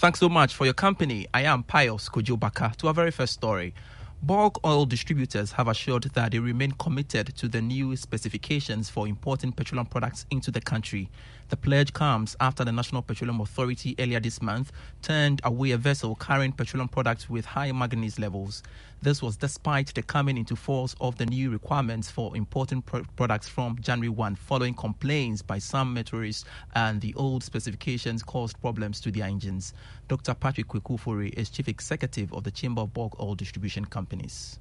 Thanks so much for your company. I am Pius Kojobaka. To our very first story. Bulk oil distributors have assured that they remain committed to the new specifications for importing petroleum products into the country. The pledge comes after the National Petroleum Authority earlier this month turned away a vessel carrying petroleum products with high manganese levels. This was despite the coming into force of the new requirements for importing pro- products from January 1, following complaints by some motorists and the old specifications caused problems to their engines. Dr. Patrick Kwekufori is Chief Executive of the Chamber of Bulk Oil Distribution Companies.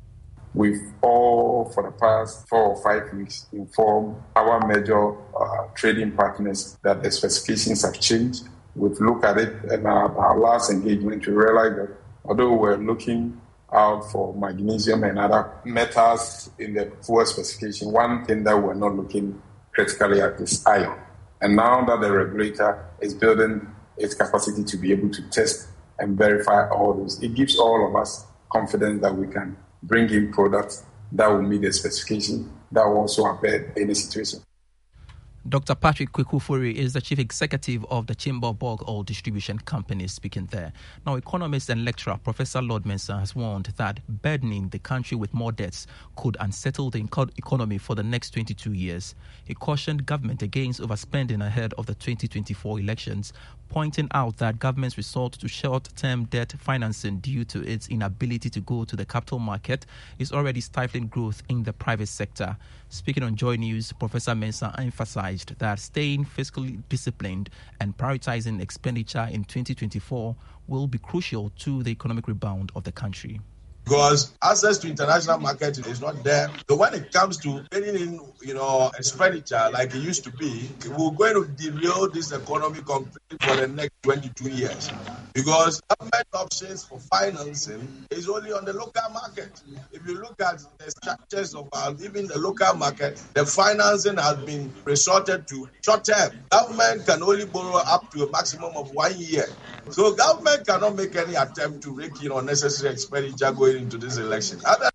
We've all, for the past four or five weeks, informed our major uh, trading partners that the specifications have changed. We've looked at it, and our, our last engagement, we realized that although we're looking out for magnesium and other metals in the fuel specification, one thing that we're not looking critically at is iron. And now that the regulator is building its capacity to be able to test and verify all those, it gives all of us confidence that we can bring in products that will meet the specification that will also abet any situation. Dr. Patrick Kwekufori is the chief executive of the Chamber Bulk Oil Distribution Company speaking there. Now, economist and lecturer Professor Lord Mensah has warned that burdening the country with more debts could unsettle the economy for the next 22 years. He cautioned government against overspending ahead of the 2024 elections, pointing out that government's resort to short-term debt financing due to its inability to go to the capital market is already stifling growth in the private sector. Speaking on Joy News, Professor Mensah emphasized that staying fiscally disciplined and prioritizing expenditure in 2024 will be crucial to the economic rebound of the country because access to international market is not there. So when it comes to getting in, you know, expenditure like it used to be, we're going to derail this economy completely for the next 22 years because government options for financing is only on the local market. If you look at the structures of our, even the local market, the financing has been resorted to short term. Government can only borrow up to a maximum of one year. So government cannot make any attempt to rake in unnecessary expenditure going into this election. Other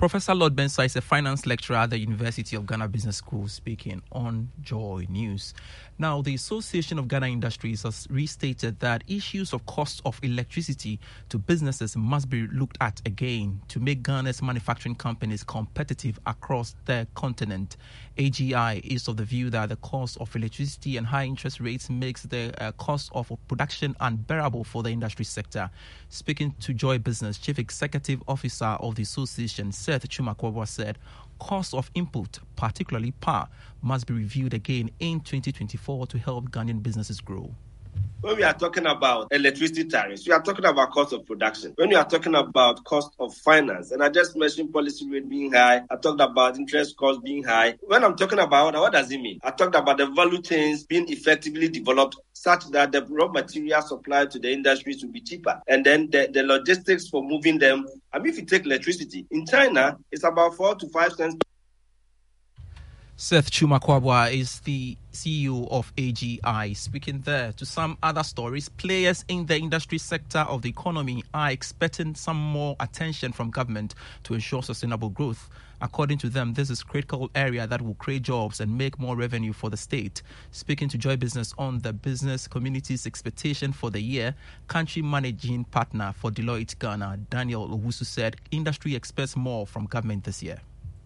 Professor Lord Mensah is a finance lecturer at the University of Ghana Business School speaking on Joy News. Now, the Association of Ghana Industries has restated that issues of cost of electricity to businesses must be looked at again to make Ghana's manufacturing companies competitive across the continent. AGI is of the view that the cost of electricity and high interest rates makes the uh, cost of production unbearable for the industry sector. Speaking to Joy Business, Chief Executive Officer of the association, Seth Twum-Akwaboah said, cost of input, particularly power, must be reviewed again in 2024 to help Ghanaian businesses grow. When we are talking about electricity tariffs, we are talking about cost of production. When we are talking about cost of finance, and I just mentioned policy rate being high, I talked about interest cost being high. When I'm talking about what does it mean? I talked about the value chains being effectively developed such that the raw material supply to the industries will be cheaper. And then the, the logistics for moving them. I mean, if you take electricity, in China, it's about four to five cents Seth Twum-Akwaboah is the CEO of AGI. Speaking there to some other stories, players in the industry sector of the economy are expecting some more attention from government to ensure sustainable growth. According to them, this is critical area that will create jobs and make more revenue for the state. Speaking to Joy Business on the business community's expectation for the year, country managing partner for Deloitte Ghana, Daniel Owusu said industry expects more from government this year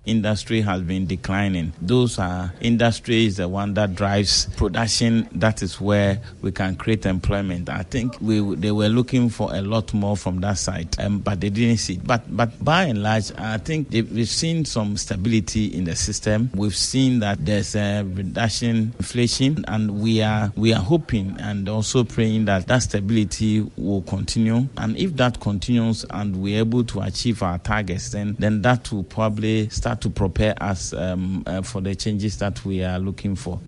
industry has been declining. Those are industry is the one that drives production. That is where we can create employment. I think we they were looking for a lot more from that side, um, but they didn't see. It. But but by and large, I think we've seen some stability in the system. We've seen that there's a reduction inflation, and we are we are hoping and also praying that that stability will continue. And if that continues and we're able to achieve our targets, then then that will probably start to prepare us um, uh, for the changes that we are looking for.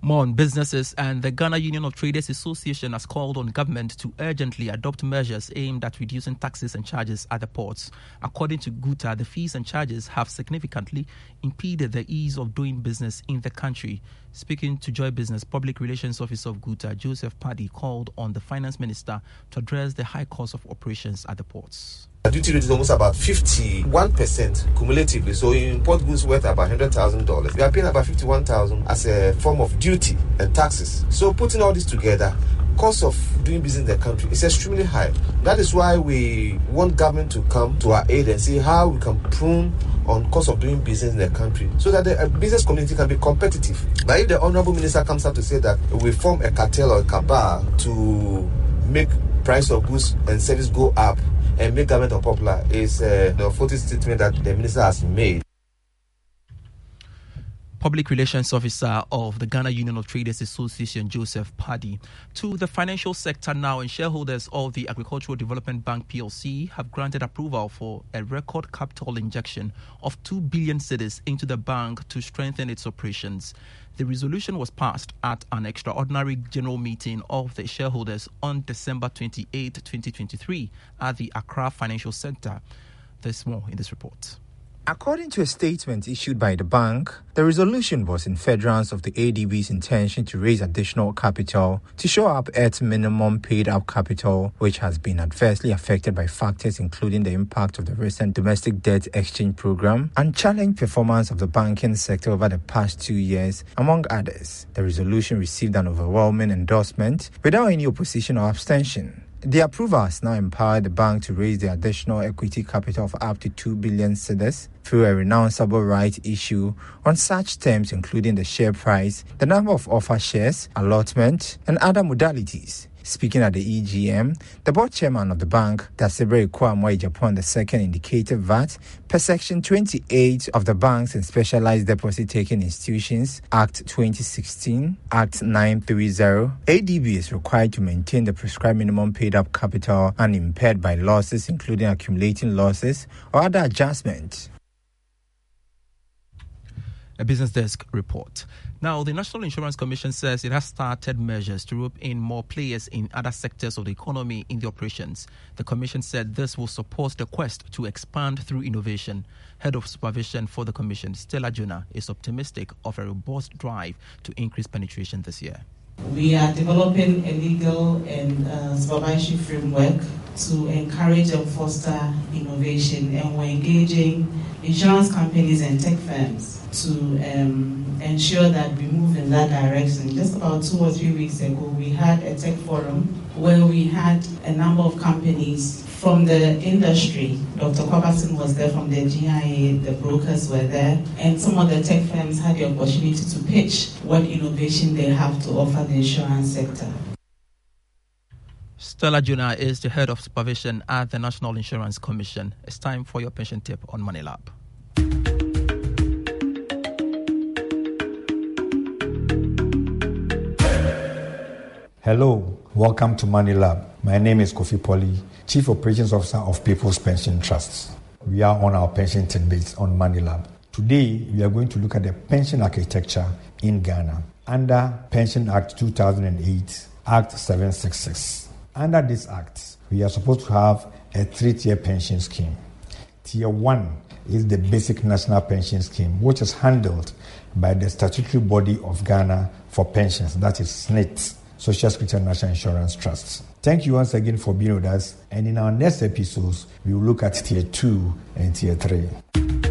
More on businesses and the Ghana Union of Traders Association has called on government to urgently adopt measures aimed at reducing taxes and charges at the ports. According to GUTA, the fees and charges have significantly impeded the ease of doing business in the country. Speaking to Joy Business, Public Relations Officer of GUTA, Joseph Paddy, called on the Finance Minister to address the high cost of operations at the ports. The duty rate is almost about 51% cumulatively. So import goods worth about $100,000. We are paying about 51000 as a form of duty and taxes. So putting all this together, cost of doing business in the country is extremely high. That is why we want government to come to our aid and see how we can prune on cost of doing business in the country so that the uh, business community can be competitive. But if the honorable minister comes up to say that we form a cartel or a cabal to make price of goods and service go up and make government unpopular is the authority statement that the minister has made. Public Relations Officer of the Ghana Union of Traders Association, Joseph Paddy. To the financial sector now, and shareholders of the Agricultural Development Bank PLC have granted approval for a record capital injection of 2 billion cedis into the bank to strengthen its operations. The resolution was passed at an extraordinary general meeting of the shareholders on December 28, 2023, at the Accra Financial Center. There's more in this report. According to a statement issued by the bank, the resolution was in furtherance of the ADB's intention to raise additional capital to show up its minimum paid up capital, which has been adversely affected by factors including the impact of the recent domestic debt exchange program and challenged performance of the banking sector over the past two years, among others. The resolution received an overwhelming endorsement without any opposition or abstention. The approval has now empowered the bank to raise the additional equity capital of up to 2 billion cedis through a renounceable right issue on such terms including the share price, the number of offer shares, allotment, and other modalities. Speaking at the EGM, the board chairman of the bank, Dasebre Kwamwa Japan II, indicated that per section 28 of the Banks and Specialized Deposit Taking Institutions Act 2016, Act 930, ADB is required to maintain the prescribed minimum paid up capital unimpaired by losses, including accumulating losses or other adjustments. A business desk report. Now, the National Insurance Commission says it has started measures to rope in more players in other sectors of the economy in the operations. The Commission said this will support the quest to expand through innovation. Head of Supervision for the Commission, Stella Jonah, is optimistic of a robust drive to increase penetration this year. We are developing a legal and uh, supervisory framework to encourage and foster innovation, and we're engaging insurance companies and tech firms to um, ensure that we move in that direction. Just about two or three weeks ago, we had a tech forum where we had a number of companies from the industry. Dr. Kwabason was there from the GIA, the brokers were there, and some of the tech firms had the opportunity to pitch what innovation they have to offer the insurance sector. Stella Jonah is the head of supervision at the National Insurance Commission. It's time for your pension tip on Money Lab. Hello, welcome to Money Lab. My name is Kofi Polly, Chief Operations Officer of People's Pension Trusts. We are on our pension tidbits on Money Lab. Today, we are going to look at the pension architecture in Ghana under Pension Act 2008, Act 766. Under this act, we are supposed to have a three tier pension scheme. Tier 1 is the basic national pension scheme, which is handled by the statutory body of Ghana for pensions, that is SSNIT. Social Security and National Insurance Trusts. Thank you once again for being with us. And in our next episodes, we will look at Tier 2 and Tier 3.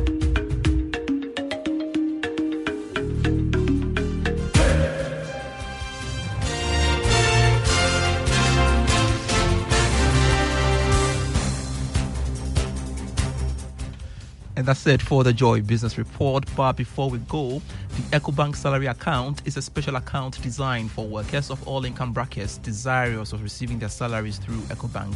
That's it for the Joy Business Report. But before we go, the EcoBank salary account is a special account designed for workers of all income brackets desirous of receiving their salaries through EcoBank.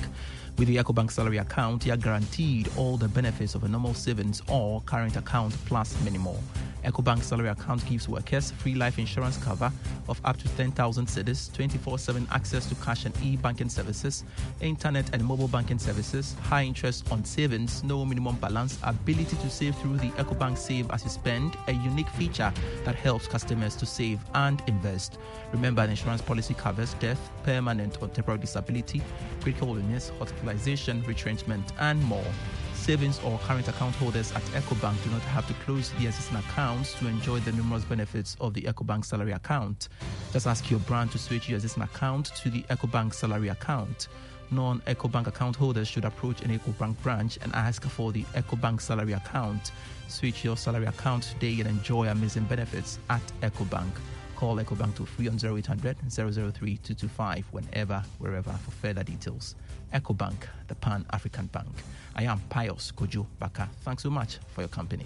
With the EcoBank salary account, you are guaranteed all the benefits of a normal savings or current account plus many more. EcoBank salary account gives workers free life insurance cover of up to 10,000 cedis, 24/7 access to cash and e-banking services, internet and mobile banking services, high interest on savings, no minimum balance, ability to save through the EcoBank Save as you spend, a unique feature that helps customers to save and invest. Remember, the insurance policy covers death, permanent or temporary disability, critical illness, hospitalization, retrenchment, and more. Savings or current account holders at EcoBank do not have to close the existing accounts to enjoy the numerous benefits of the EcoBank salary account. Just ask your brand to switch your existing account to the EcoBank salary account. Non EcoBank account holders should approach an EcoBank branch and ask for the EcoBank salary account. Switch your salary account today and enjoy amazing benefits at EcoBank. Call EcoBank to free on 0800 003 225 whenever, wherever for further details. EcoBank, the Pan African Bank. I am Pius Kojo Baka. Thanks so much for your company.